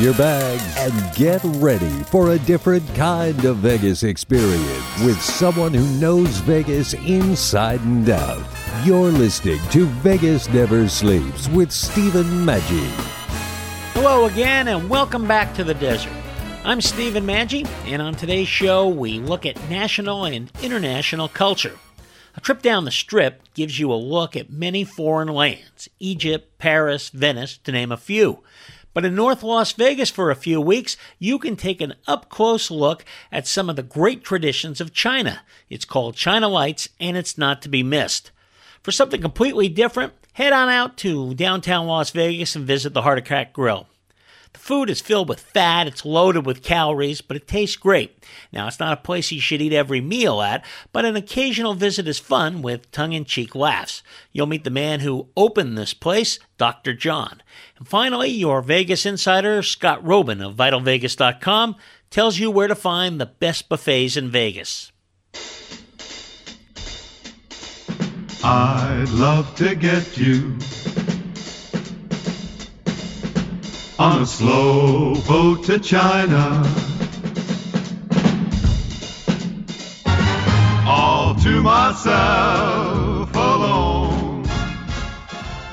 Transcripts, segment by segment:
Your bags and get ready for a different kind of Vegas experience with someone who knows Vegas inside and out. You're listening to Vegas Never Sleeps with Stephen Maggi. Hello again, and welcome back to the desert. I'm Stephen Maggi, and on today's show, we look at national and international culture. A trip down the strip gives you a look at many foreign lands Egypt, Paris, Venice, to name a few. But in North Las Vegas for a few weeks, you can take an up close look at some of the great traditions of China. It's called China Lights, and it's not to be missed. For something completely different, head on out to downtown Las Vegas and visit the Heart Attack Grill. The food is filled with fat, it's loaded with calories, but it tastes great. Now, it's not a place you should eat every meal at, but an occasional visit is fun with tongue in cheek laughs. You'll meet the man who opened this place, Dr. John. And finally, your Vegas insider, Scott Roeben of VitalVegas.com, tells you where to find the best buffets in Vegas. I'd love to get you on a slow boat to China. All to myself alone.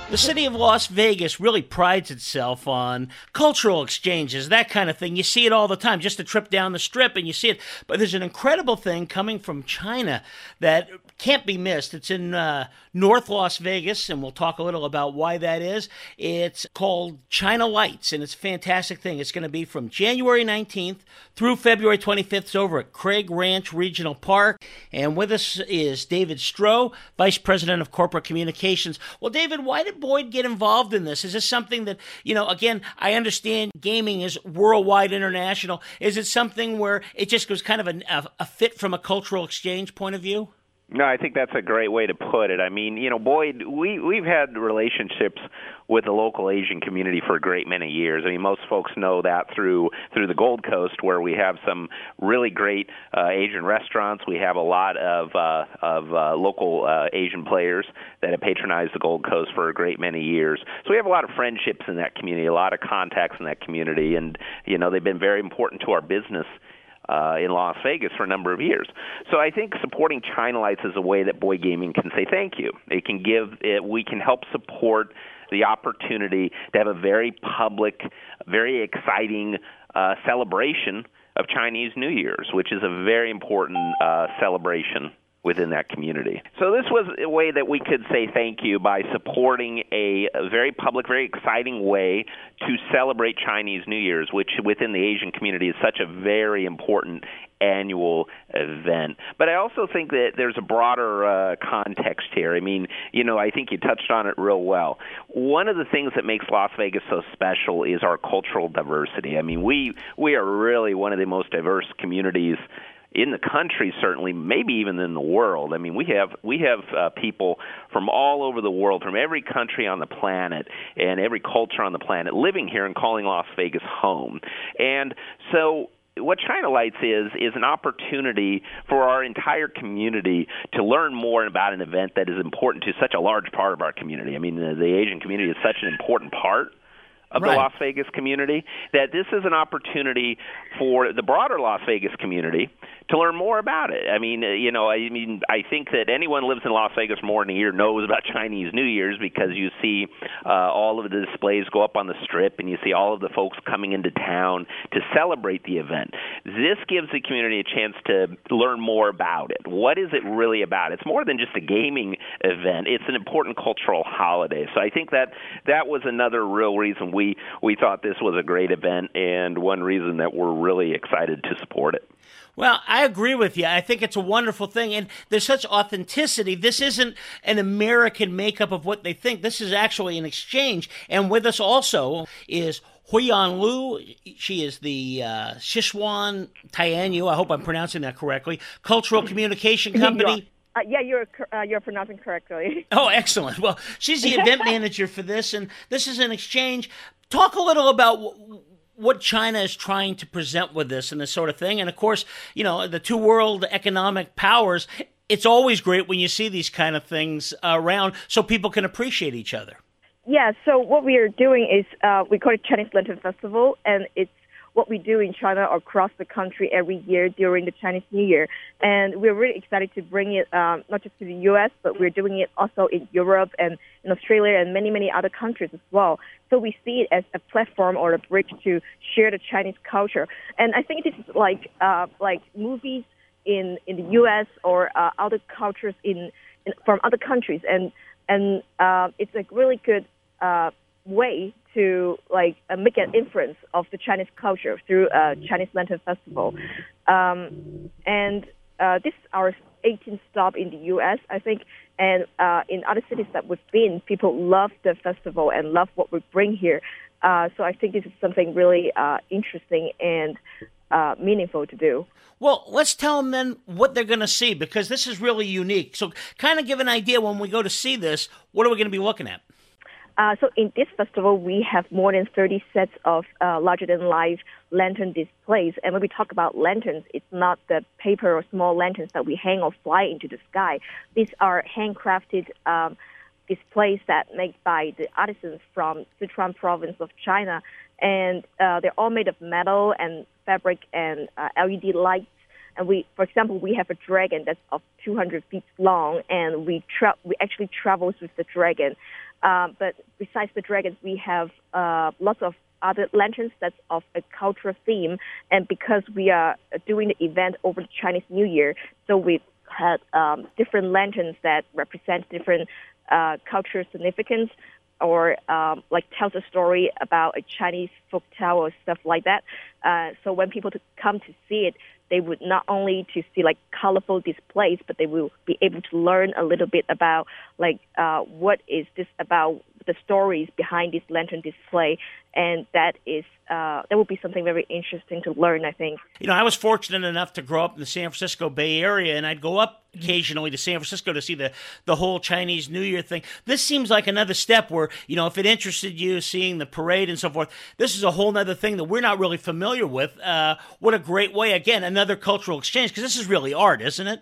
The city of Las Vegas really prides itself on cultural exchanges, that kind of thing. You see it all the time, just a trip down the strip and you see it. But there's an incredible thing coming from China that can't be missed. It's in uh, North Las Vegas, and we'll talk a little about why that is. It's called China Lights, and it's a fantastic thing. It's going to be from January 19th through February 25th. It's over at Craig Ranch Regional Park. And with us is David Stroh, Vice President of Corporate Communications. Well, David, why did Boyd get involved in this? Is this something that, you know, again, I understand gaming is worldwide, international. Is it something where it just was kind of a, a, a fit from a cultural exchange point of view? No, I think that's a great way to put it. I mean, you know, Boyd, we we've had relationships with the local Asian community for a great many years. I mean, most folks know that through through the Gold Coast, where we have some really great uh, Asian restaurants. We have a lot of uh, of uh, local uh, Asian players that have patronized the Gold Coast for a great many years. So we have a lot of friendships in that community, a lot of contacts in that community, and you know, they've been very important to our business in Las Vegas for a number of years. So I think supporting China Lights is a way that Boyd Gaming can say thank you. It can give it, we can help support the opportunity to have a very public, very exciting uh, celebration of Chinese New Year's, which is a very important uh, celebration within that community. So this was a way that we could say thank you by supporting a, very public, very exciting way to celebrate Chinese New Year's, which within the Asian community is such a very important annual event. But I also think that there's a broader uh, context here. I mean, you know, I think you touched on it real well. One of the things that makes Las Vegas so special is our cultural diversity. I mean, we we are really one of the most diverse communities in the country certainly maybe even in the world. I mean we have we have uh, people from all over the world from every country on the planet and every culture on the planet living here and calling las vegas home. And so what China Lights is is an opportunity for our entire community to learn more about an event that is important to such a large part of our community. I mean, the, the Asian community is such an important part of right. the Las Vegas community that this is an opportunity for the broader Las Vegas community to learn more about it. I mean, you know, I mean, I think that anyone who lives in Las Vegas more than a year knows about Chinese New Year's because you see uh, all of the displays go up on the strip, and you see all of the folks coming into town to celebrate the event. This gives the community a chance to learn more about it. What is it really about? It's more than just a gaming event. It's an important cultural holiday. So I think that that was another real reason we we thought this was a great event, and one reason that we're really excited to support it. Well, I agree with you. I think it's a wonderful thing. And there's such authenticity. This isn't an American makeup of what they think. This is actually an exchange. And with us also is Huiyan Lu. She is the uh, Sichuan Tianyu. I hope I'm pronouncing that correctly. Cultural Communication Company. Uh, yeah, you're uh, you're pronouncing correctly. Oh, excellent. Well, she's the event manager for this, and this is an exchange. Talk a little about w- what China is trying to present with this and this sort of thing. And of course, you know, the two world economic powers. It's always great when you see these kind of things around, so people can appreciate each other. Yeah. So what we are doing is uh, we call it Chinese Lantern Festival, and it's what we do in China across the country every year during the Chinese New Year. And we're really excited to bring it um, not just to the U.S., but we're doing it also in Europe and in Australia and many, many other countries as well. So we see it as a platform or a bridge to share the Chinese culture. And I think this is like uh, like movies in in the U.S. or uh, other cultures in, in from other countries, and and uh, it's a really good uh, way to like uh, make an influence of the Chinese culture through a Chinese Lantern Festival. Um, and uh, this is our 18th stop in the U.S., I think. And uh, in other cities that we've been, people love the festival and love what we bring here. Uh, so I think this is something really uh, interesting and uh, meaningful to do. Well, let's tell them then what they're going to see because this is really unique. So, kind of give an idea when we go to see this, what are we going to be looking at? Uh, so in this festival, we have more than 30 sets of uh, larger-than-life lantern displays. And when we talk about lanterns, it's not the paper or small lanterns that we hang or fly into the sky. These are handcrafted um, displays that made by the artisans from Sichuan province of China. And uh, they're all made of metal and fabric and uh, LED lights. And we, for example, we have a dragon that's of 200 feet long, and we tra- we actually travels with the dragon. Um, but besides the dragons, we have uh, lots of other lanterns that's of a cultural theme. And because we are doing the event over the Chinese New Year, so we had um, different lanterns that represent different uh, cultural significance or um, like tells a story about a Chinese folk tale or stuff like that. Uh, so when people to come to see it, they would not only to see like colorful displays, but they will be able to learn a little bit about like uh, what is this about the stories behind this lantern display, and that is uh, that would be something very interesting to learn. I think. You know, I was fortunate enough to grow up in the San Francisco Bay Area, and I'd go up occasionally to San Francisco to see the the whole Chinese New Year thing. This seems like another step where you know, if it interested you, seeing the parade and so forth, this is a whole other thing that we're not really familiar with. Uh, what a great way! Again, another cultural exchange because this is really art, isn't it?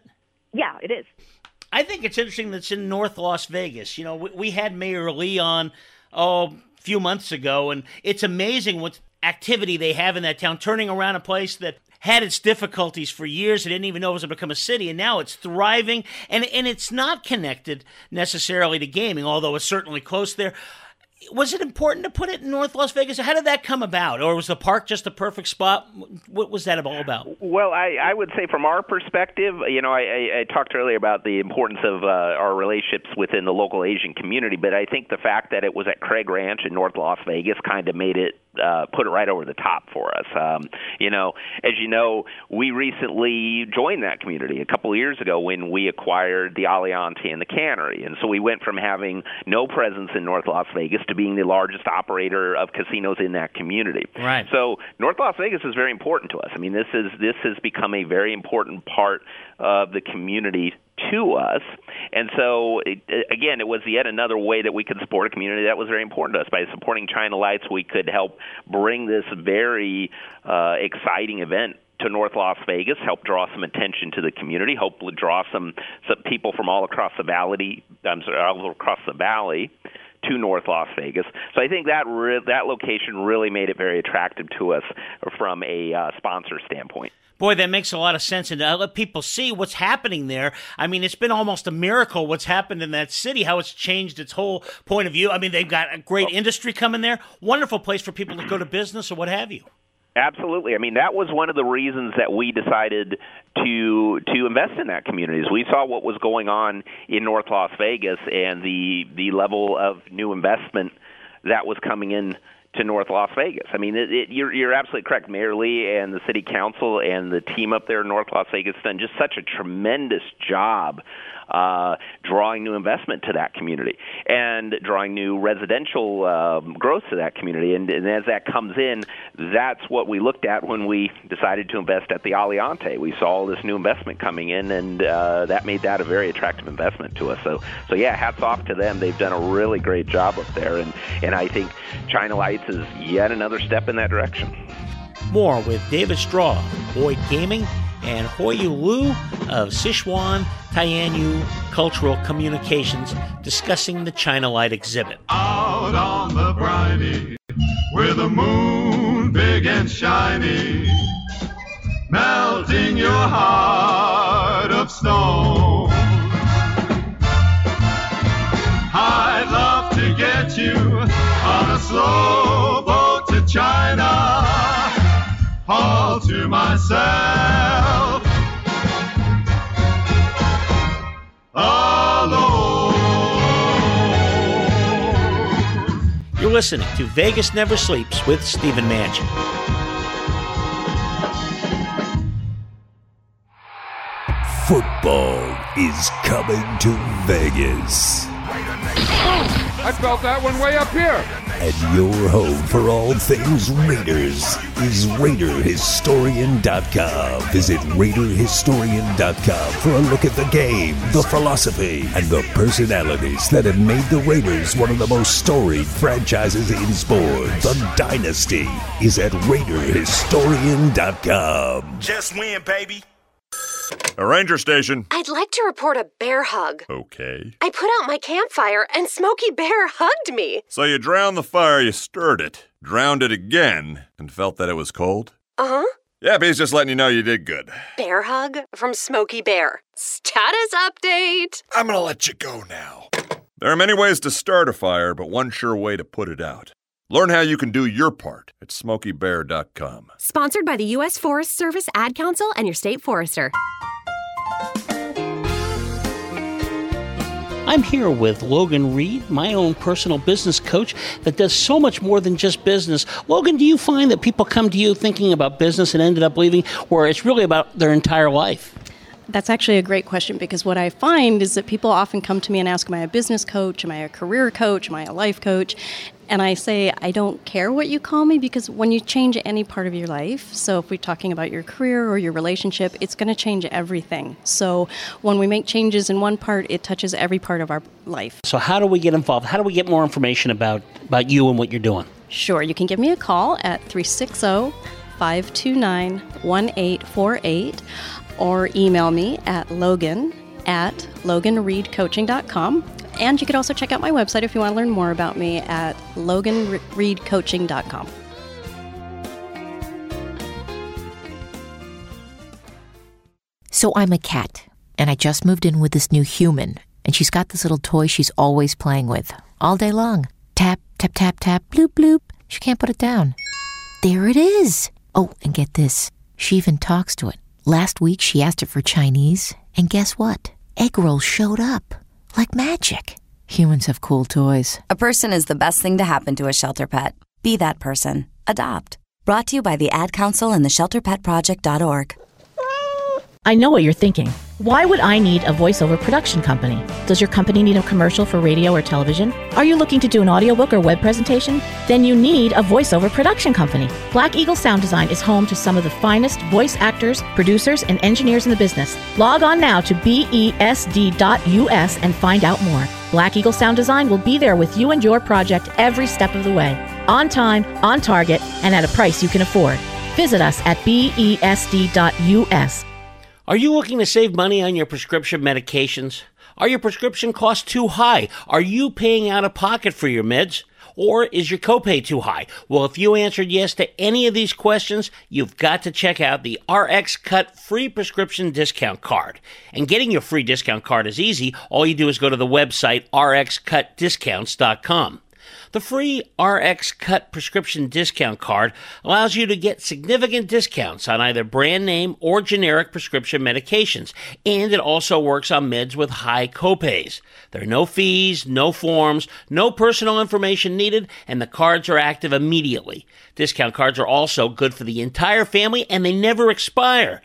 Yeah, it is. I think it's interesting that it's in North Las Vegas. You know, we, we had Mayor Lee on oh, a few months ago, and it's amazing what activity they have in that town, turning around a place that had its difficulties for years. It didn't even know it was going to become a city, and now it's thriving. And and it's not connected necessarily to gaming, although it's certainly close there was it important to put it in North Las Vegas? How did that come about, or was the park just the perfect spot? What was that all about? Well, I, I would say from our perspective, you know, I, I, I talked earlier about the importance of uh, our relationships within the local Asian community, but I think the fact that it was at Craig Ranch in North Las Vegas kind of made it uh, put it right over the top for us. Um, you know, as you know, we recently joined that community a couple of years ago when we acquired the Aliante and the Cannery, and so we went from having no presence in North Las Vegas to being the largest operator of casinos in that community. Right. So North Las Vegas is very important to us. I mean, this is this has become a very important part of the community to us. And so, it, again, it was yet another way that we could support a community that was very important to us. By supporting China Lights, we could help bring this very uh, exciting event to North Las Vegas, help draw some attention to the community, hopefully draw some some people from all across the valley, I'm sorry, all across the valley to North Las Vegas. So I think that re- that location really made it very attractive to us from a uh, sponsor standpoint. Boy, that makes a lot of sense, and to let people see what's happening there. I mean, it's been almost a miracle what's happened in that city, how it's changed its whole point of view. I mean, they've got a great industry coming there, wonderful place for people to go to business or what have you. Absolutely. I mean, that was one of the reasons that we decided to to invest in that community. Is we saw what was going on in North Las Vegas and the the level of new investment that was coming in to North Las Vegas. I mean, it, it, you're you're absolutely correct. Mayor Lee and the city council and the team up there in North Las Vegas done just such a tremendous job uh, drawing new investment to that community and drawing new residential um, growth to that community. And, and as that comes in, that's what we looked at when we decided to invest at the Aliante. We saw all this new investment coming in, and uh, that made that a very attractive investment to us. So, so yeah, hats off to them. They've done a really great job up there, and and I think China Lights is yet another step in that direction. More with David Stroh, Boyd Gaming, and Huiyan Lu of Sichuan Tianyu Cultural Communications discussing the China Light exhibit. Out on the briny, where the moon big and shiny, melting your heart of stone. I'd love to get you on a slow boat to China, all to myself. Listening to Vegas Never Sleeps with Stephen Maggi. Football is coming to Vegas. I felt that one way up here. And your home for all things Raiders is RaiderHistorian.com. Visit RaiderHistorian.com for a look at the game, the philosophy, and the personalities that have made the Raiders one of the most storied franchises in sports. The dynasty is at RaiderHistorian.com. Just win, baby. A ranger station. I'd like to report a bear hug. Okay. I put out my campfire and Smokey Bear hugged me. So you drowned the fire, you stirred it, drowned it again, and felt that it was cold? Uh huh. Yep, he's just letting you know you did good. Bear hug from Smokey Bear. Status update. I'm gonna let you go now. There are many ways to start a fire, but one sure way to put it out. Learn how you can do your part at SmokeyBear.com. Sponsored by the U.S. Forest Service, Ad Council, and your state forester. I'm here with Logan Reed, my own personal business coach that does so much more than just business. Logan, do you find that people come to you thinking about business and ended up leaving, where it's really about their entire life? That's actually a great question because what I find is that people often come to me and ask, Am I a business coach? Am I a career coach? Am I a life coach? And I say, I don't care what you call me because when you change any part of your life, so if we're talking about your career or your relationship, it's going to change everything. So when we make changes in one part, it touches every part of our life. So, how do we get involved? How do we get more information about, about you and what you're doing? Sure, you can give me a call at 360 529 1848 or email me at logan at loganreedcoaching.com. And you could also check out my website if you want to learn more about me at loganreedcoaching.com. So I'm a cat, and I just moved in with this new human, and she's got this little toy she's always playing with all day long. Tap, tap, tap, tap, bloop, bloop. She can't put it down. There it is. Oh, and get this. She even talks to it. Last week she asked it for Chinese, and guess what? Egg rolls showed up. Like magic. Humans have cool toys. A person is the best thing to happen to a shelter pet. Be that person. Adopt. Brought to you by the Ad Council and the ShelterPetProject.org. I know what you're thinking. Why would I need a voiceover production company? Does your company need a commercial for radio or television? Are you looking to do an audiobook or web presentation? Then you need a voiceover production company. Black Eagle Sound Design is home to some of the finest voice actors, producers, and engineers in the business. Log on now to besd.us and find out more. Black Eagle Sound Design will be there with you and your project every step of the way. On time, on target, and at a price you can afford. Visit us at besd.us. Are you looking to save money on your prescription medications? Are your prescription costs too high? Are you paying out of pocket for your meds? Or is your copay too high? Well, if you answered yes to any of these questions, you've got to check out the RX Cut free prescription discount card. And getting your free discount card is easy. All you do is go to the website rxcutdiscounts.com. The free RX Cut prescription discount card allows you to get significant discounts on either brand name or generic prescription medications, and it also works on meds with high copays. There are no fees, no forms, no personal information needed, and the cards are active immediately. Discount cards are also good for the entire family and they never expire.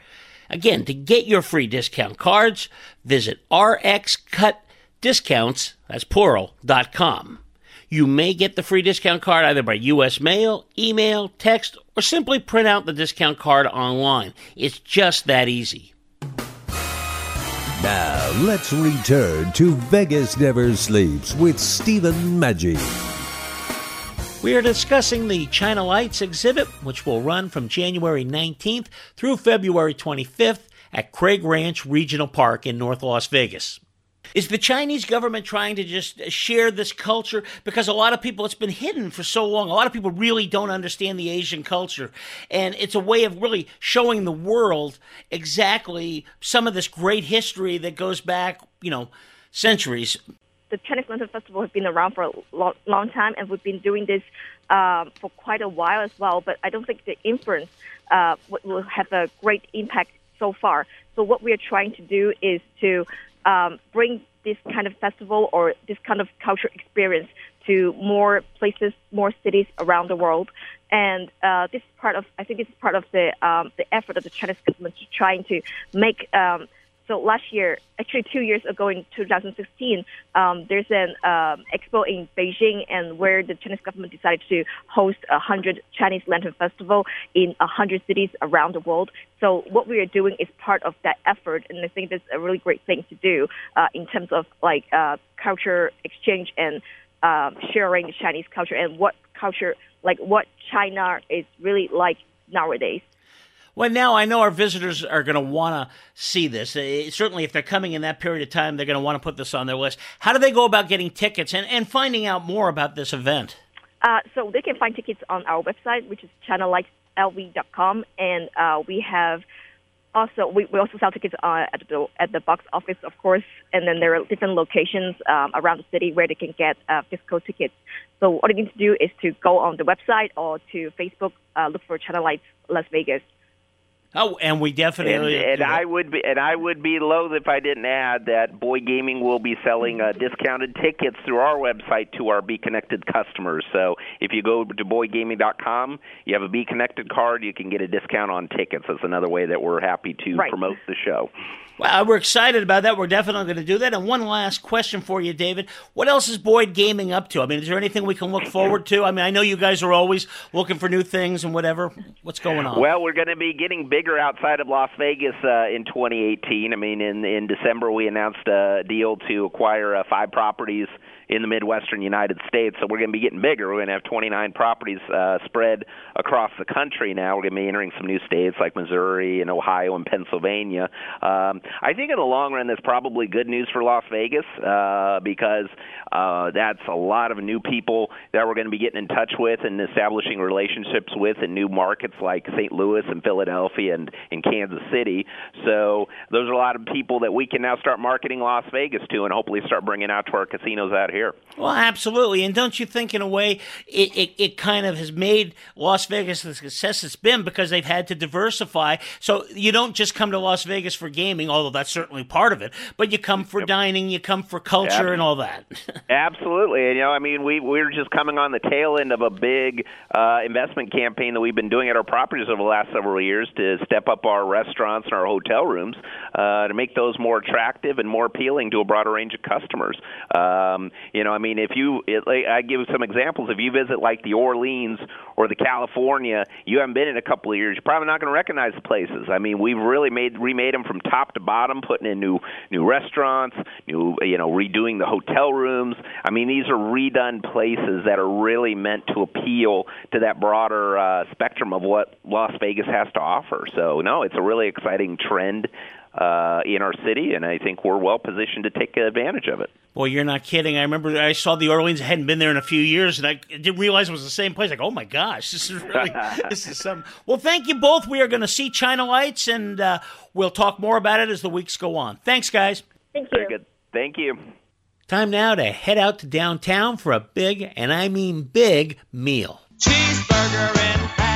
Again, to get your free discount cards, visit rxcutdiscounts, that's plural.com. You may get the free discount card either by U.S. mail, email, text, or simply print out the discount card online. It's just that easy. Now, let's return to Vegas Never Sleeps with Stephen Maggi. We are discussing the China Lights exhibit, which will run from January 19th through February 25th at Craig Ranch Regional Park in North Las Vegas. Is the Chinese government trying to just share this culture? Because a lot of people, it's been hidden for so long. A lot of people really don't understand the Asian culture. And it's a way of really showing the world exactly some of this great history that goes back, you know, centuries. The Chinese Lantern Festival has been around for a long, long time, and we've been doing this um, for quite a while as well. But I don't think the influence uh, will have a great impact so far. So what we are trying to do is to um, bring this kind of festival or this kind of cultural experience to more places, more cities around the world. And uh, this is part of, I think, this is part of the um, the effort of the Chinese government to trying to make. Um, so last year, actually two years ago in 2016, um, there's an um, expo in Beijing, and where the Chinese government decided to host a hundred Chinese Lantern Festival in a hundred cities around the world. So what we are doing is part of that effort, and I think that's a really great thing to do uh, in terms of like uh, culture exchange and uh, sharing Chinese culture and what culture, like what China is really like nowadays. Well, now I know our visitors are going to want to see this. Uh, certainly, if they're coming in that period of time, they're going to want to put this on their list. How do they go about getting tickets and, and finding out more about this event? Uh, so they can find tickets on our website, which is chinalightslv.com, and uh, we have also we, we also sell tickets uh, at the at the box office, of course, and then there are different locations um, around the city where they can get uh, physical tickets. So all you need to do is to go on the website or to Facebook, uh, look for China Lights Las Vegas. Oh, and we definitely and, and I would be and I would be loath if I didn't add that Boyd Gaming will be selling uh, discounted tickets through our website to our Be Connected customers. So if you go to boydgaming.com, you have a Be Connected card, you can get a discount on tickets. That's another way that we're happy to Right. promote the show. Well, we're excited about that. We're definitely going to do that. And one last question for you, David. What else is Boyd Gaming up to? I mean, is there anything we can look forward to? I mean, I know you guys are always looking for new things and whatever. What's going on? Well, we're going to be getting bigger outside of Las Vegas uh, in 2018. I mean, in in December we announced a deal to acquire uh, five properties in the Midwestern United States. So we're going to be getting bigger. We're going to have 29 properties uh, spread across the country now. We're going to be entering some new states like Missouri and Ohio and Pennsylvania. Um, I think in the long run, that's probably good news for Las Vegas uh, because uh, that's a lot of new people that we're going to be getting in touch with and establishing relationships with in new markets like St. Louis and Philadelphia and in Kansas City. So those are a lot of people that we can now start marketing Las Vegas to and hopefully start bringing out to our casinos out here. Well, absolutely. And don't you think, in a way, it, it, it kind of has made Las Vegas the success it's been because they've had to diversify. So you don't just come to Las Vegas for gaming, although that's certainly part of it, but you come for dining, you come for culture, and all that. Absolutely, and you know, I mean, we we're just coming on the tail end of a big uh, investment campaign that we've been doing at our properties over the last several years to step up our restaurants and our hotel rooms uh, to make those more attractive and more appealing to a broader range of customers. Um, you know, I mean, if you, it, like, I give some examples. If you visit like the Orleans or the California, you haven't been in a couple of years, you're probably not going to recognize the places. I mean, we've really made remade them from top to bottom, putting in new new restaurants, new you know, redoing the hotel rooms. I mean, these are redone places that are really meant to appeal to that broader uh, spectrum of what Las Vegas has to offer. So, no, it's a really exciting trend uh, in our city, and I think we're well positioned to take advantage of it. Well, you're not kidding. I remember I saw the Orleans. I hadn't been there in a few years, and I didn't realize it was the same place. Like, oh my gosh, this is really this is some. Well, thank you both. We are going to see China Lights, and uh, we'll talk more about it as the weeks go on. Thanks, guys. Thank Very good. Thank you. Time now to head out to downtown for a big, and I mean big, meal. Cheeseburger in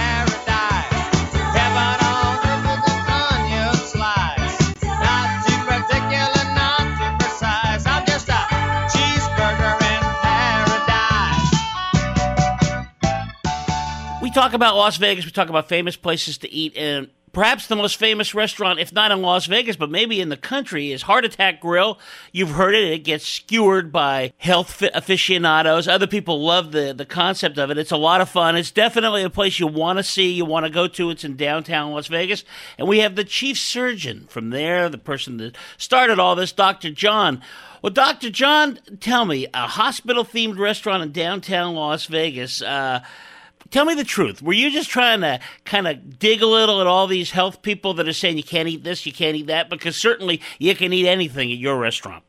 talk about Las Vegas. We talk about famous places to eat, and perhaps the most famous restaurant, if not in Las Vegas, but maybe in the country, is Heart Attack Grill. You've heard it. It gets skewered by health aficionados. Other people love the, the concept of it. It's a lot of fun. It's definitely a place you want to see, you want to go to. It's in downtown Las Vegas. And we have the chief surgeon from there, the person that started all this, Dr. John. Well, Dr. John, tell me, a hospital themed restaurant in downtown Las Vegas. Uh, tell me the truth. Were you just trying to kind of dig a little at all these health people that are saying you can't eat this, you can't eat that? Because certainly you can eat anything at your restaurant.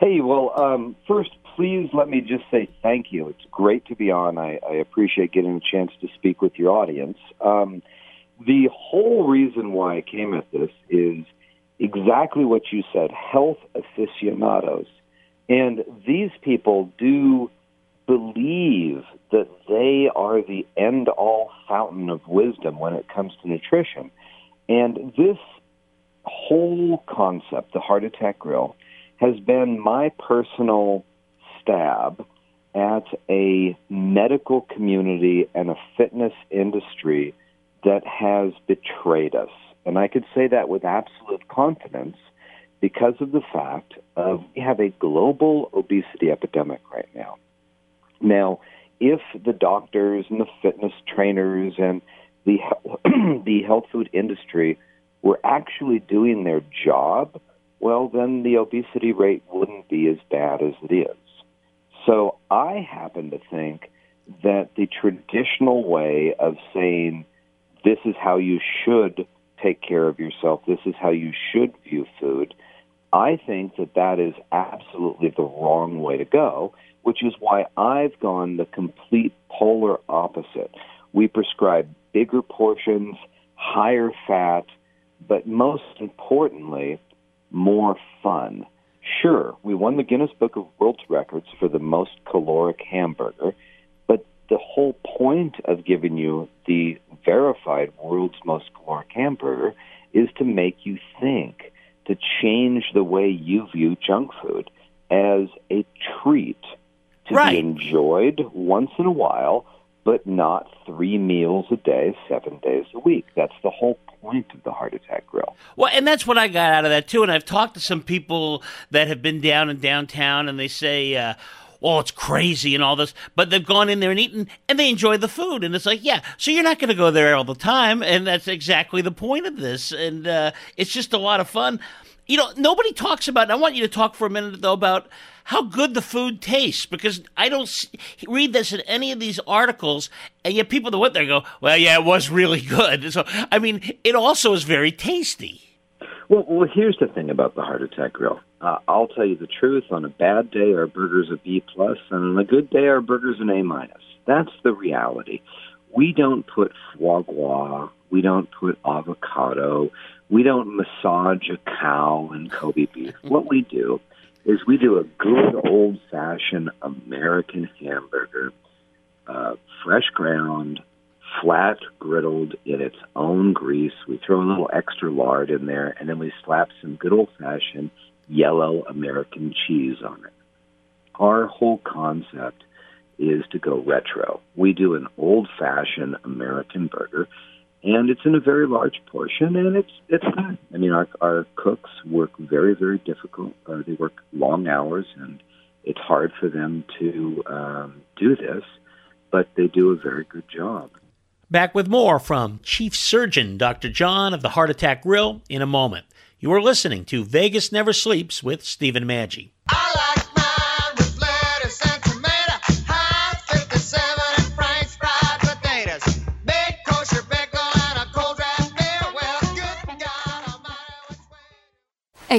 Hey, well, um, first, please let me just say thank you. It's great to be on. I, I appreciate getting a chance to speak with your audience. Um, the whole reason why I came at this is exactly what you said health aficionados. And these people do believe that they are the end all fountain of wisdom when it comes to nutrition. And this whole concept, the heart attack grill, has been my personal stab at a medical community and a fitness industry that has betrayed us. And I could say that with absolute confidence because of the fact of we have a global obesity epidemic right now. Now, if the doctors and the fitness trainers and the the health food industry were actually doing their job, well, then the obesity rate wouldn't be as bad as it is. So I happen to think that the traditional way of saying this is how you should take care of yourself, this is how you should view food, I think that that is absolutely the wrong way to go, which is why I've gone the complete polar opposite. We prescribe bigger portions, higher fat, but most importantly, more fun. Sure, we won the Guinness Book of World Records for the most caloric hamburger, but the whole point of giving you the verified world's most caloric hamburger is to make you think, to change the way you view junk food as a treat to Right. be enjoyed once in a while, but not three meals a day, seven days a week. That's the whole point of the heart attack grill. Well, and that's what I got out of that too. And I've talked to some people that have been down in downtown, and they say, uh, "Oh, it's crazy and all this," but they've gone in there and eaten, and they enjoy the food. And it's like, yeah, so you're not going to go there all the time, and that's exactly the point of this. And uh, it's just a lot of fun. You know, nobody talks about. And I want you to talk for a minute though about how good the food tastes because I don't s read this in any of these articles, and yet people that went there go, "Well, yeah, it was really good." So, I mean, it also is very tasty. Well, well, here's the thing about the heart attack grill. Uh, I'll tell you the truth. On a bad day, our burgers a B plus, and on a good day, our burgers an A minus. That's the reality. We don't put foie gras. We don't put avocado. We don't massage a cow and Kobe beef. what we do is we do a good old fashioned American hamburger, uh, fresh ground, flat griddled in its own grease. We throw a little extra lard in there, and then we slap some good old fashioned yellow American cheese on it. Our whole concept is to go retro. We do an old fashioned American burger, and it's in a very large portion, and it's it's good. I mean, our our cooks work very very difficult. Uh, they work long hours, and it's hard for them to um, do this, but they do a very good job. Back with more from Chief Surgeon Dr. John of the Heart Attack Grill in a moment. You are listening to Vegas Never Sleeps with Stephen Maggi.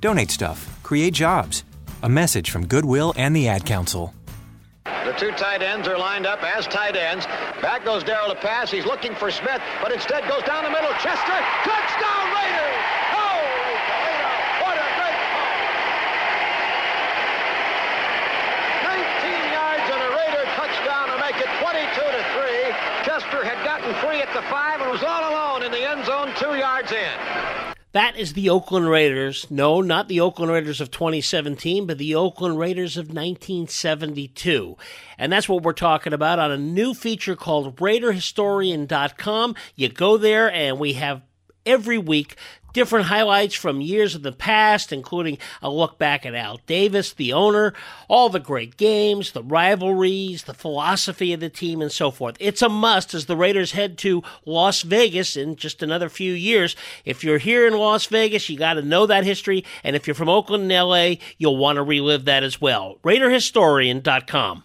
Donate stuff, create jobs. A message from Goodwill and the Ad Council. The two tight ends are lined up as tight ends. Back goes Daryle to pass. He's looking for Smith, but instead goes down the middle. Chester, touchdown Raiders! Toledo! What a great call! 19 yards and a Raider touchdown to make it 22 to 3. Chester had gotten free at the five and was all alone in the end zone, two yards in. That is the Oakland Raiders. No, not the Oakland Raiders of 2017, but the Oakland Raiders of 1972. And that's what we're talking about on a new feature called RaiderHistorian.com. You go there, and we have every week different highlights from years of the past, including a look back at Al Davis, the owner, all the great games, the rivalries, the philosophy of the team, and so forth. It's a must as the Raiders head to Las Vegas in just another few years. If you're here in Las Vegas, you got to know that history, and if you're from Oakland and LA, you'll want to relive that as well. RaiderHistorian.com.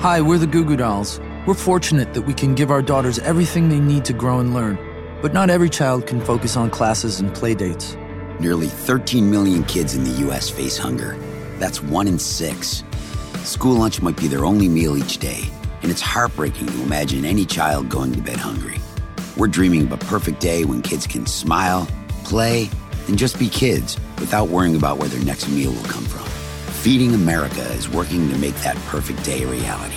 Hi, we're the Goo Goo Dolls. We're fortunate that we can give our daughters everything they need to grow and learn. But not every child can focus on classes and play dates. Nearly 13 million kids in the U.S. face hunger. That's one in six. School lunch might be their only meal each day, and it's heartbreaking to imagine any child going to bed hungry. We're dreaming of a perfect day when kids can smile, play, and just be kids without worrying about where their next meal will come from. Feeding America is working to make that perfect day a reality.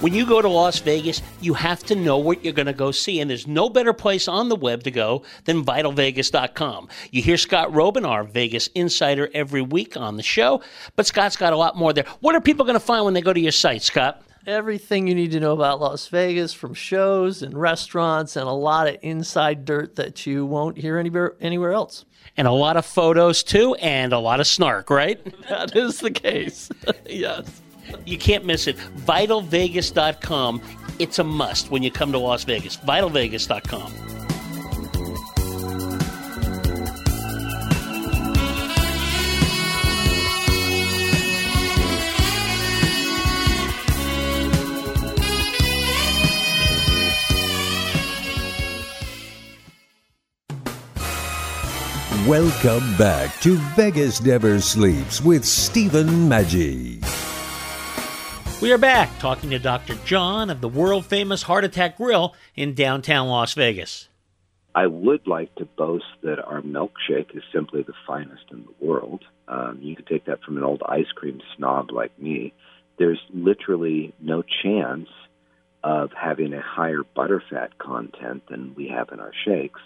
When you go to Las Vegas, you have to know what you're going to go see, and there's no better place on the web to go than vitalvegas.com. You hear Scott Roeben, our Vegas insider, every week on the show, but Scott's got a lot more there. What are people going to find when they go to your site, Scott? Everything you need to know about Las Vegas from shows and restaurants and a lot of inside dirt that you won't hear anywhere, anywhere else. And a lot of photos, too, and a lot of snark, right? That is the case. yes. You can't miss it. VitalVegas.com. It's a must when you come to Las Vegas. VitalVegas.com. Welcome back to Vegas Never Sleeps with Stephen Maggi. We are back talking to Dr. John of the world famous Heart Attack Grill in downtown Las Vegas. I would like to boast that our milkshake is simply the finest in the world. Um, you can take that from an old ice cream snob like me. There's literally no chance of having a higher butterfat content than we have in our shakes,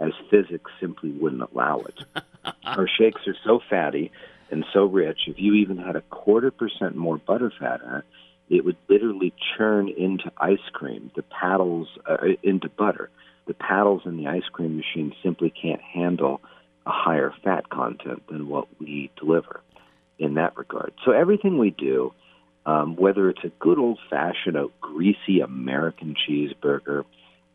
as physics simply wouldn't allow it. our shakes are so fatty and so rich, if you even had a quarter percent more butterfat in it, it would literally churn into ice cream, the paddles uh, into butter. The paddles in the ice cream machine simply can't handle a higher fat content than what we deliver in that regard. So everything we do, um, whether it's a good old fashioned, a greasy American cheeseburger,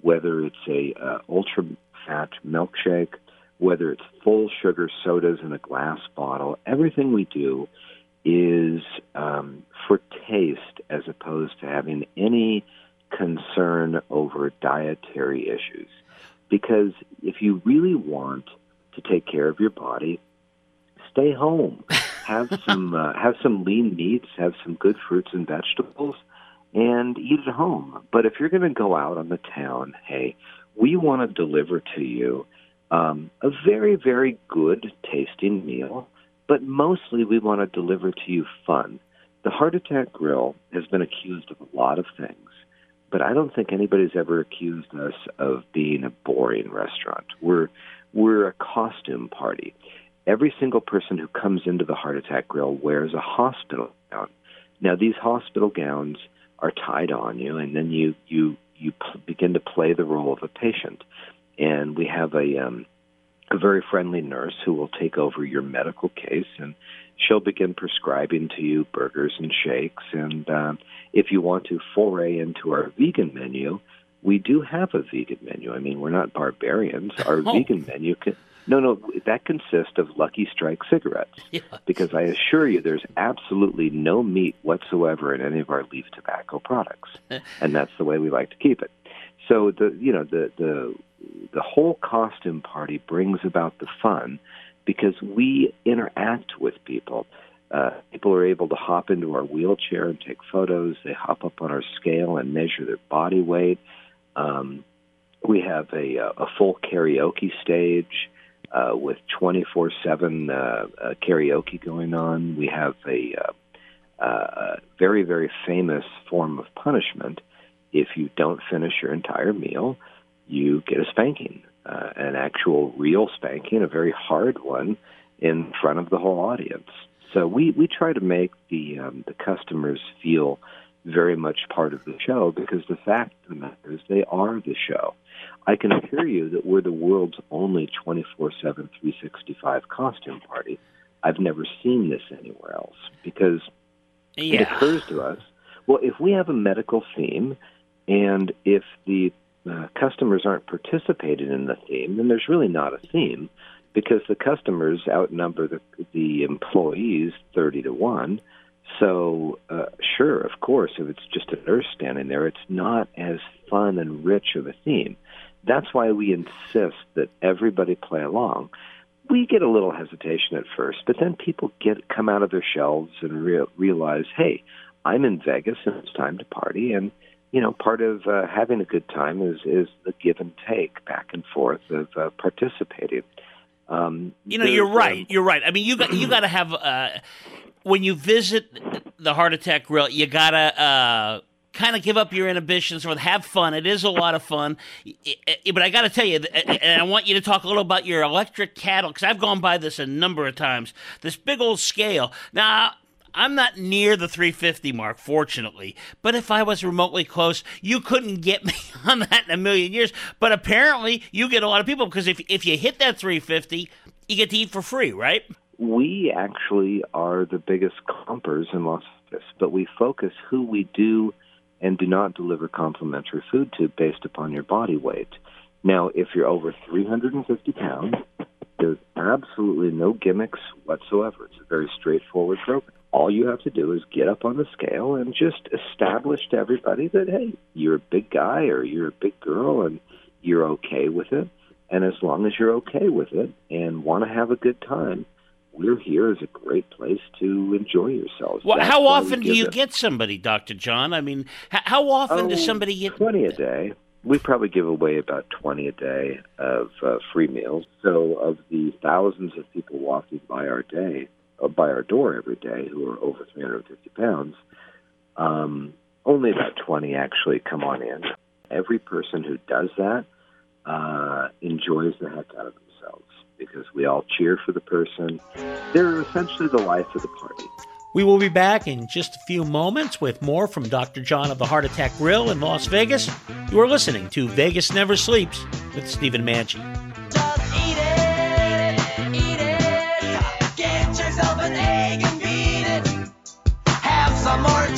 whether it's a uh, ultra fat milkshake, whether it's full sugar sodas in a glass bottle, everything we do is um, for taste as opposed to having any concern over dietary issues. Because if you really want to take care of your body, stay home. Have some uh, have some lean meats, have some good fruits and vegetables, and eat at home. But if you're going to go out on the town, hey, we want to deliver to you um, a very, very good tasting meal, but mostly we want to deliver to you fun. the Heart Attack Grill has been accused of a lot of things, but I don't think anybody's ever accused us of being a boring restaurant. We're we're a costume party. Every single person who comes into the Heart Attack Grill wears a hospital gown. Now these hospital gowns are tied on you, and then you you you begin to play the role of a patient. And we have a um, a very friendly nurse who will take over your medical case and she'll begin prescribing to you burgers and shakes. And um, if you want to foray into our vegan menu, we do have a vegan menu. I mean, we're not barbarians. Our Oh. vegan menu can. No, no, that consists of Lucky Strike cigarettes. Yeah. Because I assure you, there's absolutely no meat whatsoever in any of our leaf tobacco products, and that's the way we like to keep it. So the you know the the the whole costume party brings about the fun because we interact with people. Uh, people are able to hop into our wheelchair and take photos. They hop up on our scale and measure their body weight. Um, we have a, uh, a full karaoke stage uh, with 24 7 uh, uh, karaoke going on. We have a uh, uh, very, very famous form of punishment. If you don't finish your entire meal, you get a spanking, uh, an actual real spanking, a very hard one in front of the whole audience. So we, we try to make the um, the customers feel very much part of the show because the fact of the matter is they are the show. I can assure you that we're the world's only 24 7, 365 costume party. I've never seen this anywhere else because it occurs to us well, if we have a medical theme and if the uh, customers aren't participating in the theme, then there's really not a theme because the customers outnumber the, the employees 30 to 1. So, uh, sure, of course, if it's just a nurse standing there, it's not as fun and rich of a theme. That's why we insist that everybody play along. We get a little hesitation at first, but then people get come out of their shelves and rea- realize, hey, I'm in Vegas and it's time to party. And you know, part of uh, having a good time is is the give and take back and forth of uh, participating. Um, You know, you're right. um, You're right. I mean, you got you got to have uh, when you visit the Heart Attack Grill, you gotta uh, kind of give up your inhibitions or have fun. It is a lot of fun. But I got to tell you, and I want you to talk a little about your electric cattle because I've gone by this a number of times. This big old scale. Now. I'm not near the 350 mark, fortunately. But if I was remotely close, you couldn't get me on that in a million years. But apparently, you get a lot of people because if if you hit that 350, you get to eat for free, right? we actually are the biggest compers in Las Vegas, but we focus who we do and do not deliver complimentary food to based upon your body weight. Now, if you're over 350 pounds, there's absolutely no gimmicks whatsoever. It's a very straightforward program. All you have to do is get up on the scale and just establish to everybody that, hey, you're a big guy or you're a big girl and you're okay with it. And as long as you're okay with it and want to have a good time, we're here as a great place to enjoy yourselves. Well, That's how often do you it- get somebody, Doctor John? I mean, how often does Oh, somebody get? twenty a day? We probably give away about twenty a day of uh, free meals. So, of the thousands of people walking by our day, by our door every day, who are over three hundred and fifty pounds, um, only about twenty actually come on in. Every person who does that uh, enjoys the heck out of themselves because we all cheer for the person. They're essentially the life of the party. We will be back in just a few moments with more from Dr. John of the Heart Attack Grill in Las Vegas. You are listening to Vegas Never Sleeps with Stephen Maggi.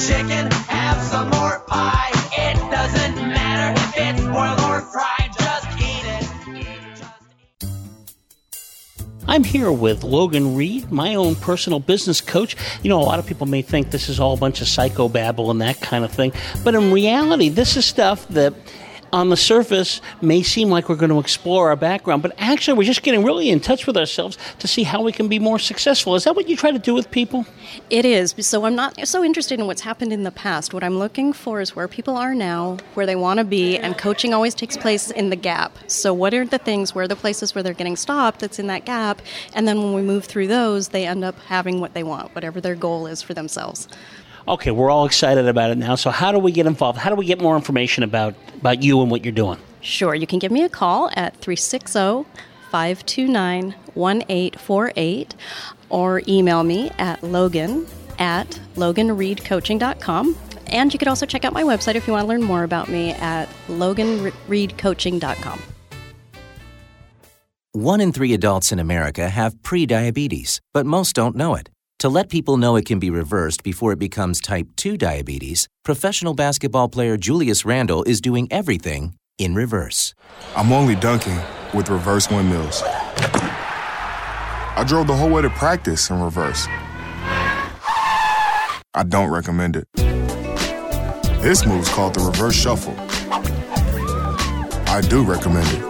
Chicken, have some more pie. It doesn't matter if it's boiled or fried, just eat it. I'm here with Logan Reed, my own personal business coach. You know, a lot of people may think this is all a bunch of psychobabble and that kind of thing, but in reality, this is stuff that on the surface may seem like we're going to explore our background, but actually we're just getting really in touch with ourselves to see how we can be more successful. Is that what you try to do with people? It is. So I'm not so interested in what's happened in the past. What I'm looking for is where people are now, where they want to be, and coaching always takes place in the gap. So what are the things, where are the places where they're getting stopped that's in that gap? And then when we move through those, they end up having what they want, whatever their goal is for themselves. Okay, we're all excited about it now. So how do we get involved? How do we get more information about about you and what you're doing? Sure, you can give me a call at 360 529 1848 or email me at logan at loganreedcoaching.com. And you could also check out my website if you want to learn more about me at loganreedcoaching.com. One in three adults in America have prediabetes, but most don't know it. To let people know it can be reversed before it becomes type 2 diabetes, professional basketball player Julius Randle is doing everything in reverse. I'm only dunking with reverse windmills. I drove the whole way to practice in reverse. I don't recommend it. This move's called the reverse shuffle. I do recommend it.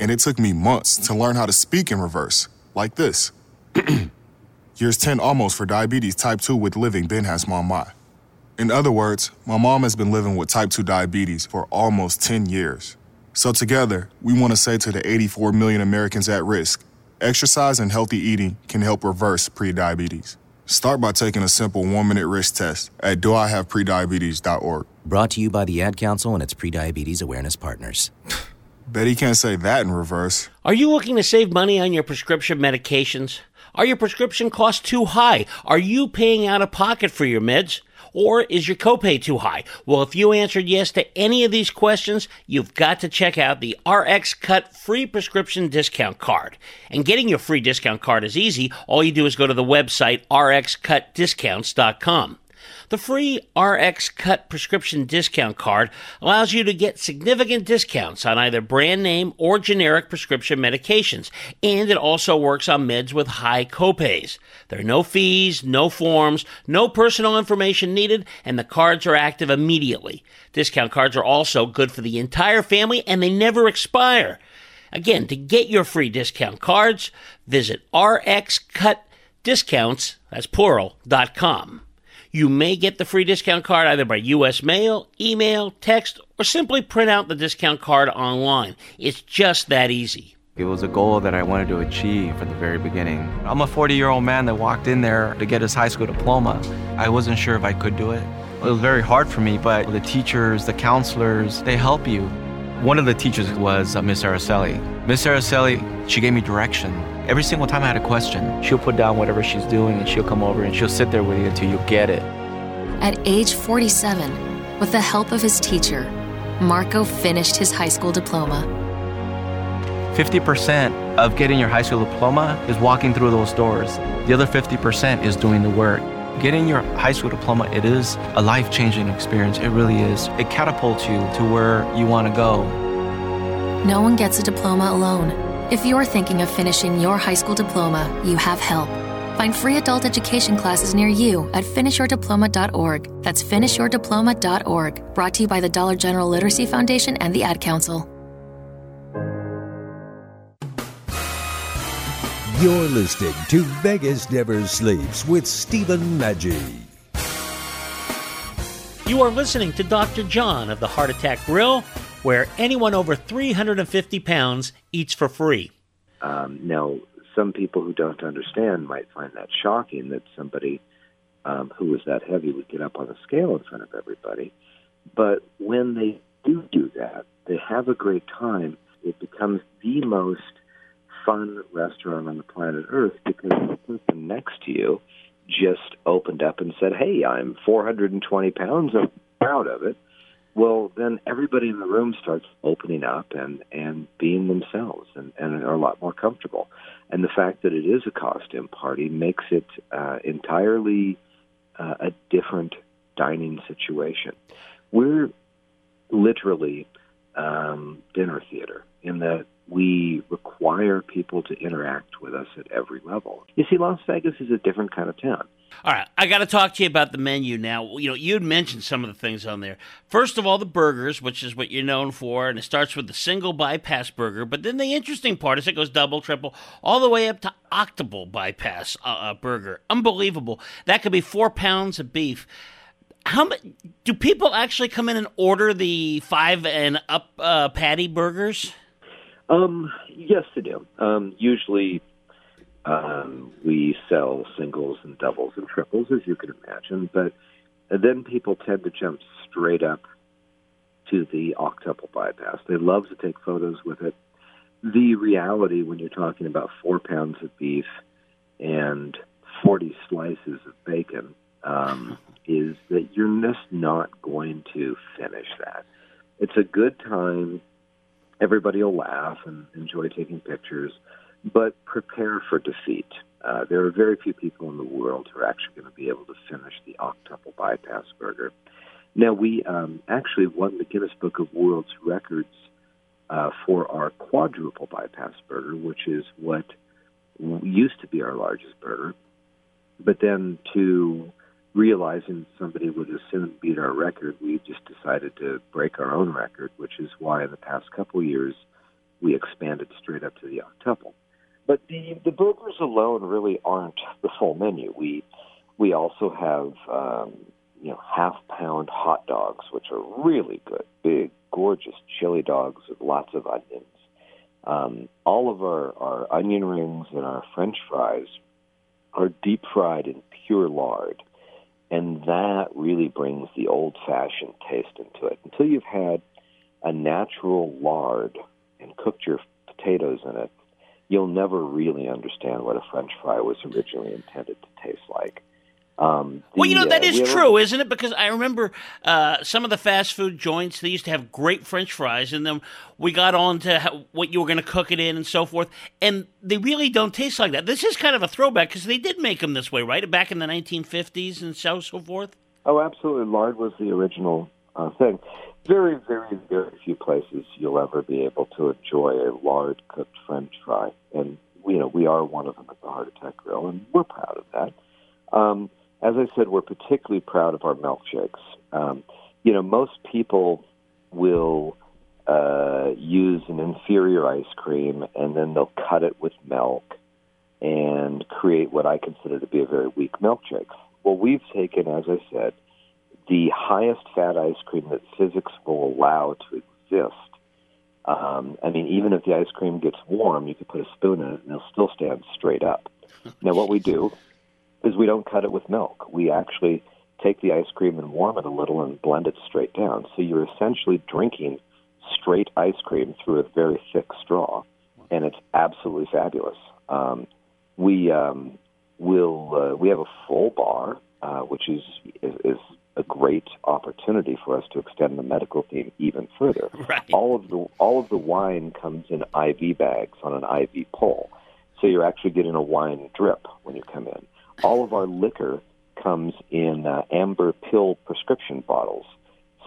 And it took me months to learn how to speak in reverse, like this. Years 10 almost for diabetes type 2 with living Ben has mom my. In other words, my mom has been living with type 2 diabetes for almost 10 years. So together, we want to say to the 84 million Americans at risk, exercise and healthy eating can help reverse prediabetes. Start by taking a simple one-minute risk test at doihaveprediabetes.org. Brought to you by the Ad Council and its prediabetes awareness partners. Bet he can't say that in reverse. Are you looking to save money on your prescription medications? Are your prescription costs too high? Are you paying out of pocket for your meds? Or is your copay too high? Well, if you answered yes to any of these questions, you've got to check out the RX Cut free prescription discount card. And getting your free discount card is easy. All you do is go to the website rxcutdiscounts.com. The free RX Cut prescription discount card allows you to get significant discounts on either brand name or generic prescription medications, and it also works on meds with high copays. There are no fees, no forms, no personal information needed, and the cards are active immediately. Discount cards are also good for the entire family and they never expire. Again, to get your free discount cards, visit rxcutdiscounts, that's plural, dot com. You may get the free discount card either by U.S. mail, email, text, or simply print out the discount card online. It's just that easy. It was a goal that I wanted to achieve from the very beginning. I'm a 40 year old man that walked in there to get his high school diploma. I wasn't sure if I could do it. It was very hard for me, but the teachers, the counselors, they help you. One of the teachers was uh, Miss Araceli. Miss Araceli, she gave me direction. Every single time I had a question, she'll put down whatever she's doing and she'll come over and she'll sit there with you until you get it. At age 47, with the help of his teacher, Marco finished his high school diploma. 50% of getting your high school diploma is walking through those doors. The other 50% is doing the work. Getting your high school diploma, it is a life-changing experience. It really is. It catapults you to where you want to go. No one gets a diploma alone. If you're thinking of finishing your high school diploma, you have help. Find free adult education classes near you at finishyourdiploma.org. That's finishyourdiploma.org. Brought to you by the Dollar General Literacy Foundation and the Ad Council. You're listening to Vegas Never Sleeps with Stephen Maggi. You are listening to Dr. John of the Heart Attack Grill, where anyone over 350 pounds eats for free. Um, now, some people who don't understand might find that shocking that somebody um, was that heavy would get up on a scale in front of everybody. But when they do do that, they have a great time. It becomes the most fun restaurant on the planet Earth because the person next to you just opened up and said, "Hey, I'm 420 pounds. I'm proud of it." Well, then everybody in the room starts opening up and and being themselves and and are a lot more comfortable. And the fact that it is a costume party makes it uh, entirely uh, a different dining situation. We're literally um, dinner theater in that we require people to interact with us at every level. You see, Las Vegas is a different kind of town. All right, I got to talk to you about the menu now. You know, you had mentioned some of the things on there. First of all, the burgers, which is what you're known for, and it starts with the single bypass burger. But then the interesting part is it goes double, triple, all the way up to octuple bypass uh, uh, burger. Unbelievable. That could be four pounds of beef. How do people actually come in and order the five and up uh, patty burgers? Um, yes, they do. Um, usually, Um, we sell singles and doubles and triples, as you can imagine, but then people tend to jump straight up to the octuple bypass. They love to take photos with it. The reality, when you're talking about four pounds of beef and 40 slices of bacon, um, is that you're just not going to finish that. It's a good time. Everybody will laugh and enjoy taking pictures, but prepare for defeat. Uh, there are very few people in the world who are actually going to be able to finish the octuple bypass burger. Now, we um, actually won the Guinness Book of World's Records uh, for our quadruple bypass burger, which is what used to be our largest burger. But then, to realizing somebody would soon beat our record, we just decided to break our own record, which is why in the past couple years we expanded straight up to the octuple. But the the burgers alone really aren't the full menu. We we also have um, you know half pound hot dogs, which are really good, big, gorgeous chili dogs with lots of onions. Um, all of our, our onion rings and our French fries are deep fried in pure lard, and that really brings the old fashioned taste into it. Until you've had a natural lard and cooked your potatoes in it, you'll never really understand what a French fry was originally intended to taste like. Um, well, you know the, that uh, is have a- true, isn't it? Because I remember uh, some of the fast food joints they used to have great French fries, and then we got on to how, what you were going to cook it in and so forth, and they really don't taste like that. This is kind of a throwback because they did make them this way, right? Back in the 1950s and so so forth. Oh, absolutely. Lard was the original uh, thing. Very, very, very few places you'll ever be able to enjoy a lard cooked French fry, and you know we are one of them at the Heart Attack Grill, and we're proud of that. Um, as I said, we're particularly proud of our milkshakes. Um, you know, most people will uh, use an inferior ice cream and then they'll cut it with milk and create what I consider to be a very weak milkshake. Well, we've taken, as I said, the highest fat ice cream that physics will allow to exist. Um, I mean, even if the ice cream gets warm, you could put a spoon in it and it'll still stand straight up. Now, what we do is we don't cut it with milk. We actually take the ice cream and warm it a little and blend it straight down. So you're essentially drinking straight ice cream through a very thick straw, and it's absolutely fabulous. Um, we um, will uh, we have a full bar, uh, which is, is is a great opportunity for us to extend the medical theme even further. Right. All of the all of the wine comes in IV bags on an IV pole, so you're actually getting a wine drip when you come in. All of our liquor comes in uh, amber pill prescription bottles,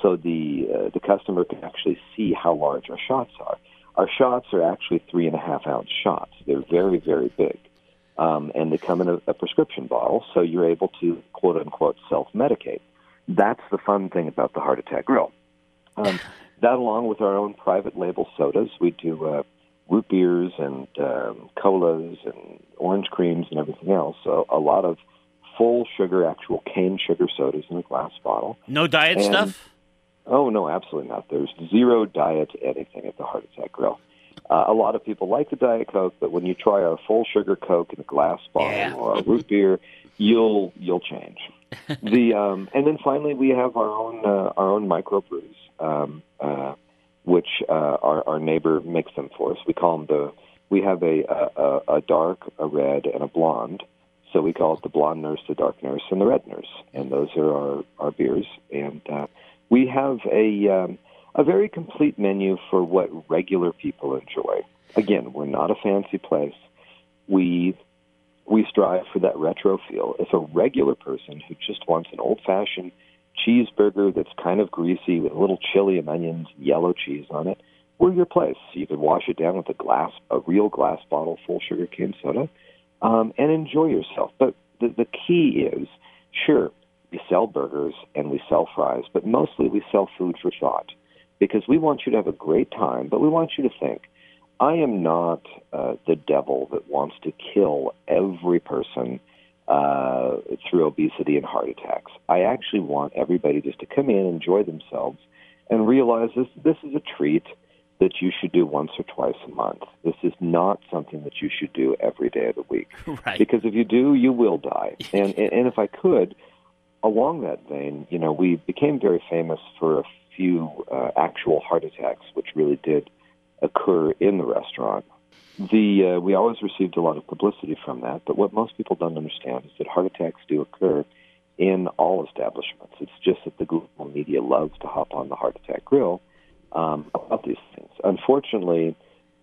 so the uh, the customer can actually see how large our shots are. Our shots are actually three and a half ounce shots. They're very very big, um, and they come in a, a prescription bottle, so you're able to quote unquote self medicate. That's the fun thing about the Heart Attack Grill. Um, that, along with our own private label sodas, we do uh, root beers and um, colas and orange creams and everything else. So a lot of full sugar, actual cane sugar sodas in a glass bottle. No diet And- stuff. Oh no, absolutely not. There's zero diet anything at the Heart Attack Grill. Uh, a lot of people like the Diet Coke, but when you try our full sugar Coke in a glass bottle or a root beer, you'll you'll change. the um, and then finally we have our own uh, our own microbrews, um, uh, which uh, our our neighbor makes them for us. We call them the we have a, a a- dark, a red, and a blonde. So we call it the blonde nurse, the dark nurse, and the red nurse, and those are our our beers. And uh, we have a um, a very complete menu for what regular people enjoy. Again, we're not a fancy place. We we strive for that retro feel. If a regular person who just wants an old fashioned cheeseburger that's kind of greasy with a little chili and onions yellow cheese on it, we're your place. You can wash it down with a glass, a real glass bottle full sugar cane soda, um, and enjoy yourself. But the, the key is, sure, we sell burgers and we sell fries, but mostly we sell food for thought because we want you to have a great time, but we want you to think. I am not uh, the devil that wants to kill every person uh, through obesity and heart attacks. I actually want everybody just to come in, enjoy themselves, and realize this this is a treat that you should do once or twice a month. This is not something that you should do every day of the week. Right. Because if you do, you will die. And and if I could, along that vein, you know, we became very famous for a few uh, actual heart attacks, which really did occur in the restaurant. The uh, we always received a lot of publicity from that, but what most people don't understand is that heart attacks do occur in all establishments. It's just that the global media loves to hop on the heart attack grill um, about these things. Unfortunately,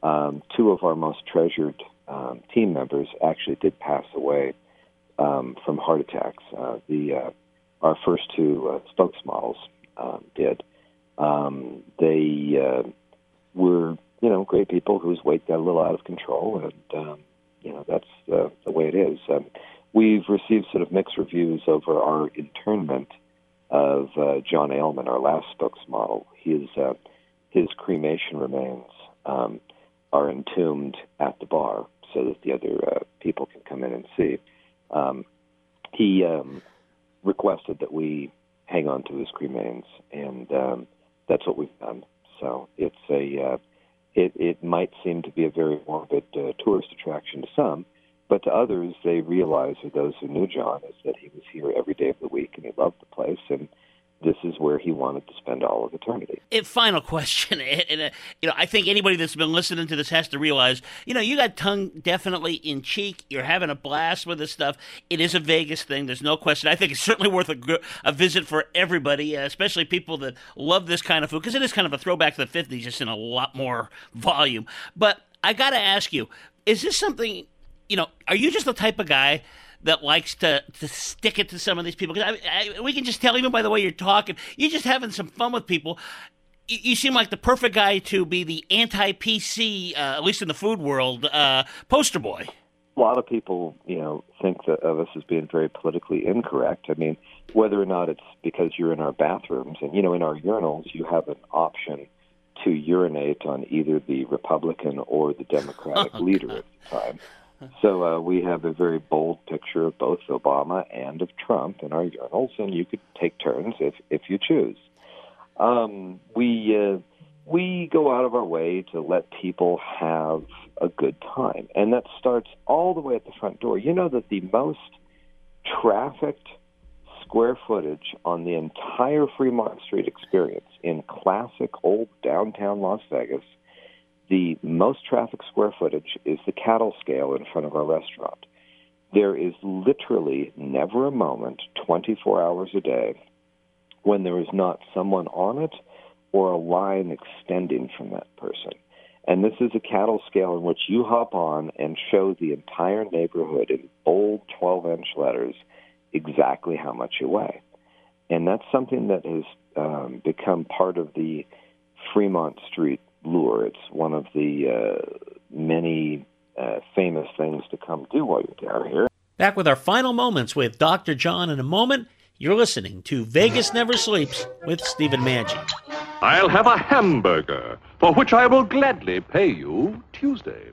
um, two of our most treasured um, team members actually did pass away um, from heart attacks. Uh, the uh, our first two uh, spokesmodels um, did. Um, they uh, were, you know, great people whose weight got a little out of control, and um, you know that's uh, the way it is. Um, we've received sort of mixed reviews over our internment of uh, John Alleman, our last spokesmodel. His uh, his cremation remains um, are entombed at the bar so that the other uh, people can come in and see. Um, he um, requested that we hang on to his cremains, and um, that's what we've done. So it's a uh, it it might seem to be a very morbid uh, tourist attraction to some, but to others, they realize, or those who knew John, is that he was here every day of the week and he loved the place, and this is where he wanted to spend all of eternity. And final question, and uh, you know, I think anybody that's been listening to this has to realize, you know, you got tongue definitely in cheek. You're having a blast with this stuff. It is a Vegas thing. There's no question. I think it's certainly worth a, a visit for everybody, uh, especially people that love this kind of food, because it is kind of a throwback to the '50s, just in a lot more volume. But I got to ask you, is this something? You know, are you just the type of guy? That likes to, to stick it to some of these people. I, I, we can just tell, even by the way you're talking, you're just having some fun with people. You, you seem like the perfect guy to be the anti-PC, uh, at least in the food world, uh, poster boy. A lot of people, you know, think that of us as being very politically incorrect. I mean, whether or not it's because you're in our bathrooms and you know in our urinals, you have an option to urinate on either the Republican or the Democratic leader at the time. So uh, we have a very bold picture of both Obama and of Trump in our urinals, and you could take turns if if you choose. Um, we uh, we go out of our way to let people have a good time, and that starts all the way at the front door. You know that the most trafficked square footage on the entire Fremont Street experience in classic old downtown Las Vegas the most traffic square footage is the cattle scale in front of our restaurant. There is literally never a moment, 24 hours a day, when there is not someone on it or a line extending from that person. And this is a cattle scale in which you hop on and show the entire neighborhood in bold 12 inch letters exactly how much you weigh. And that's something that has um, become part of the Fremont Street lure. It's one of the uh, many uh, famous things to come do while you're down here. Back with our final moments with Dr. John in a moment. You're listening to Vegas Never Sleeps with Stephen Maggi. I'll have a hamburger, for which I will gladly pay you Tuesday.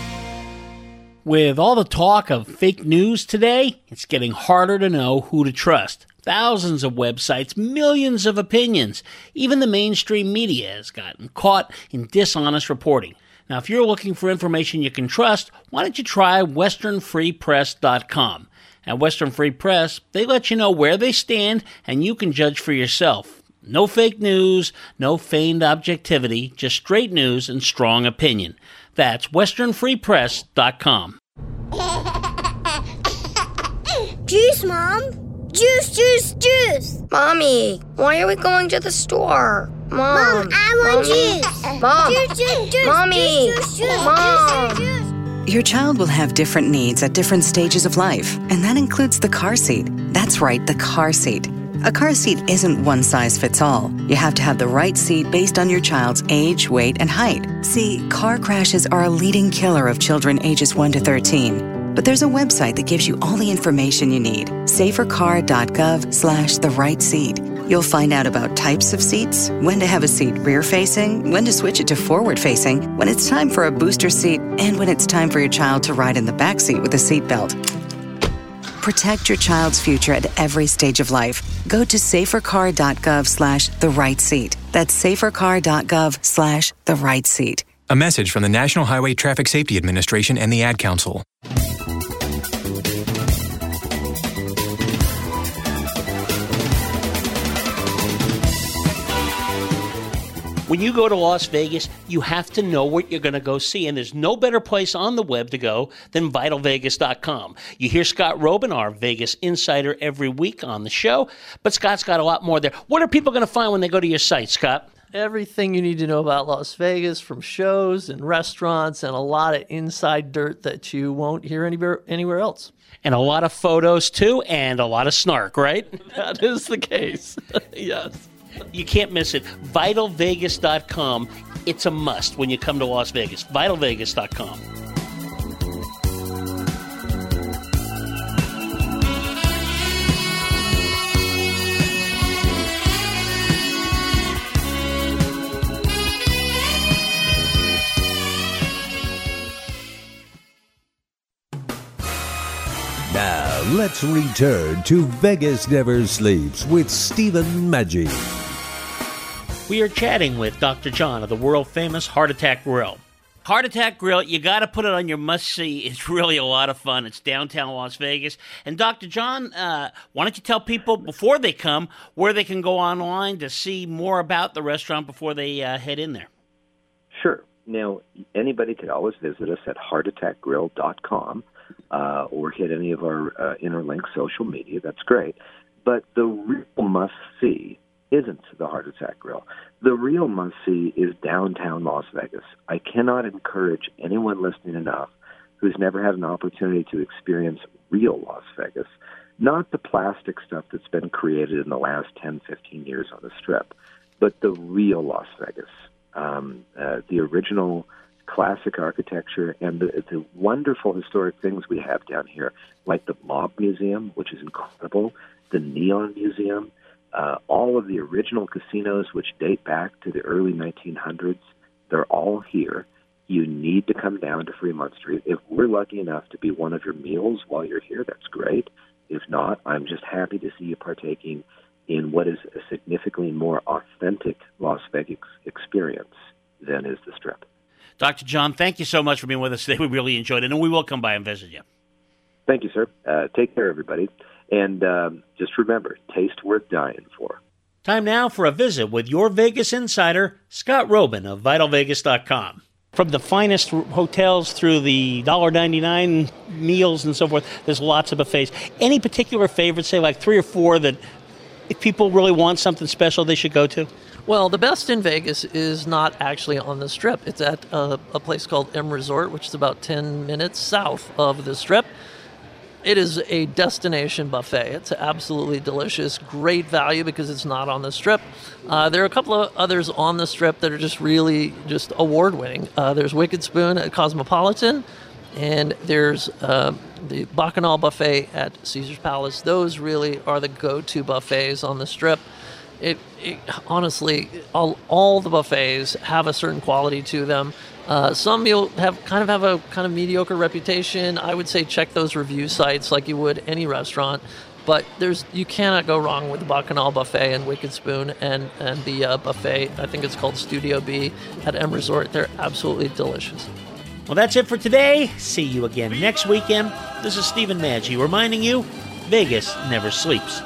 With all the talk of fake news today, it's getting harder to know who to trust. Thousands of websites, millions of opinions. Even the mainstream media has gotten caught in dishonest reporting. Now, if you're looking for information you can trust, why don't you try westernfreepress.com? At Western Free Press, they let you know where they stand and you can judge for yourself. No fake news, no feigned objectivity, just straight news and strong opinion. That's westernfreepress.com. Juice, Mom! Juice, juice, juice! Mommy, why are we going to the store? Mom, Mom, I want Mommy. juice! Mom, Juice, juice, juice! Mommy, Juice, juice, juice! Mom. Juice, juice, juice! Your child will have different needs at different stages of life, and that includes the car seat. That's right, the car seat. A car seat isn't one size fits all. You have to have the right seat based on your child's age, weight, and height. See, car crashes are a leading killer of children ages 1 to 13. But there's a website that gives you all the information you need. Safercar.gov slash the right seat. You'll find out about types of seats, when to have a seat rear facing, when to switch it to forward facing, when it's time for a booster seat, and when it's time for your child to ride in the back seat with a seatbelt. Protect your child's future at every stage of life. Go to safercar.gov slash the right seat. That's safercar.gov slash the right seat. A message from the National Highway Traffic Safety Administration and the Ad Council. When you go to Las Vegas, you have to know what you're going to go see, and there's no better place on the web to go than vitalvegas.com. You hear Scott Roeben, our Vegas insider, every week on the show, but Scott's got a lot more there. What are people going to find when they go to your site, Scott? Everything you need to know about Las Vegas from shows and restaurants and a lot of inside dirt that you won't hear anywhere anywhere else. And a lot of photos too, and a lot of snark, right? that is the case. yes. You can't miss it. VitalVegas.com. It's a must when you come to Las Vegas. VitalVegas.com. Now, let's return to Vegas Never Sleeps with Stephen Maggi. We are chatting with Dr. John of the world famous Heart Attack Grill. Heart Attack Grill, you got to put it on your must see. It's really a lot of fun. It's downtown Las Vegas. And Dr. John, uh, why don't you tell people before they come where they can go online to see more about the restaurant before they uh, head in there? Sure. Now, anybody could always visit us at heartattackgrill.com uh, or hit any of our uh, interlink social media. That's great. But the real must see isn't the Heart Attack Grill. The real must see is downtown Las Vegas. I cannot encourage anyone listening enough who's never had an opportunity to experience real Las Vegas, not the plastic stuff that's been created in the last 10, 15 years on the strip, but the real Las Vegas. Um, uh, the original classic architecture and the, the wonderful historic things we have down here, like the Mob Museum, which is incredible, the Neon Museum, uh, all of the original casinos, which date back to the early 1900s, they're all here. You need to come down to Fremont Street. If we're lucky enough to be one of your meals while you're here, that's great. If not, I'm just happy to see you partaking in what is a significantly more authentic Las Vegas experience than is the Strip. Dr. John, thank you so much for being with us today. We really enjoyed it, and we will come by and visit you. Thank you, sir. Uh, take care, everybody. And um, just remember, taste worth dying for. Time now for a visit with your Vegas insider, Scott Roeben of VitalVegas.com. From the finest hotels through the $1.99 meals and so forth, there's lots of buffets. Any particular favorites, say like three or four, that if people really want something special, they should go to? Well, the best in Vegas is not actually on the strip. It's at a, a place called M Resort, which is about 10 minutes south of the strip. It is a destination buffet. It's absolutely delicious, great value because it's not on the strip. Uh, there are a couple of others on the strip that are just really just award winning. Uh, there's Wicked Spoon at Cosmopolitan, and there's uh, the Bacchanal buffet at Caesar's Palace. Those really are the go to buffets on the strip. It, it, honestly, all, all the buffets have a certain quality to them. Uh, some you'll have kind of have a kind of mediocre reputation. I would say check those review sites like you would any restaurant. But there's you cannot go wrong with the Bacchanal buffet and Wicked Spoon and and the uh, buffet. I think it's called Studio B at M Resort. They're absolutely delicious. Well, that's it for today. See you again next weekend. This is Stephen Maggi reminding you Vegas never sleeps.